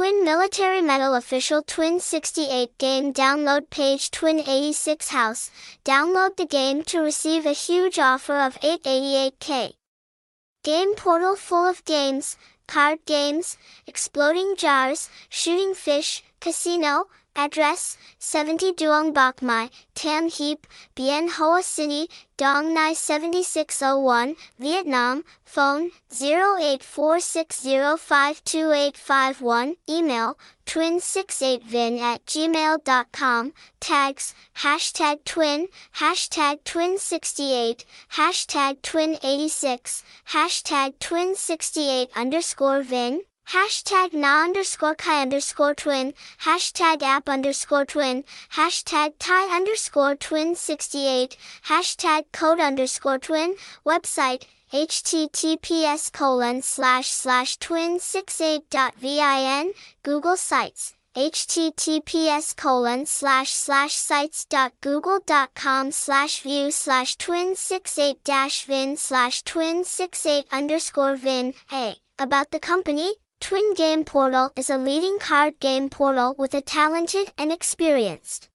Twin Military Medal official Twin 68 game download page Twin 86 House. Download the game to receive a huge offer of 888k. Game portal full of games, card games, exploding jars, shooting fish, casino, Address 70 Duong Bach Mai, Tam Hiep, Bien Hoa City, Dong Nai 7601, Vietnam, phone 0846052851, email twin68vin at gmail.com, tags, hashtag twin, hashtag twin68, hashtag twin86, hashtag twin68 underscore vin, Hashtag nha underscore cai underscore twin, hashtag app underscore twin, hashtag tai underscore twin 68, hashtag code underscore twin, website, https colon slash slash twin 68.vin, Google Sites, https colon slash slash sites dot google dot com slash view slash twin 68 dash vin slash twin 68 underscore vin, a, about the company, Twin Game Portal is a leading card game portal with a talented and experienced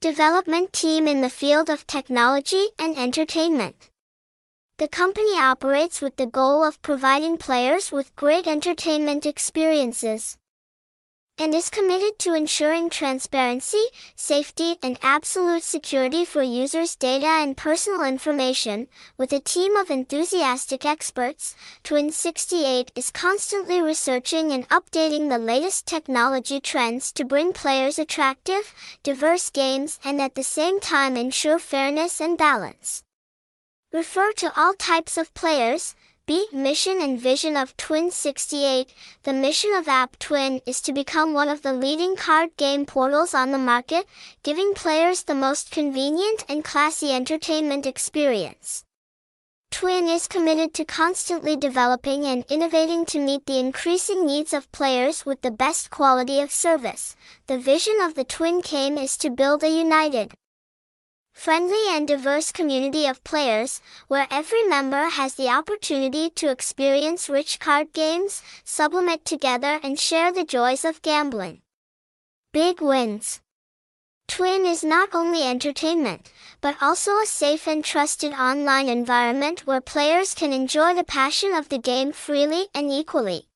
development team in the field of technology and entertainment. The company operates with the goal of providing players with great entertainment experiences and is committed to ensuring transparency, safety, and absolute security for users' data and personal information. With a team of enthusiastic experts, Twin68 is constantly researching and updating the latest technology trends to bring players attractive, diverse games and at the same time ensure fairness and balance. Refer to all types of players, B. Mission and vision of Twin 68. The mission of App Twin is to become one of the leading card game portals on the market, giving players the most convenient and classy entertainment experience. Twin is committed to constantly developing and innovating to meet the increasing needs of players with the best quality of service. The vision of the Twin game is to build a united, friendly and diverse community of players, where every member has the opportunity to experience rich card games, supplement together and share the joys of gambling. Big wins. Twin is not only entertainment, but also a safe and trusted online environment where players can enjoy the passion of the game freely and equally.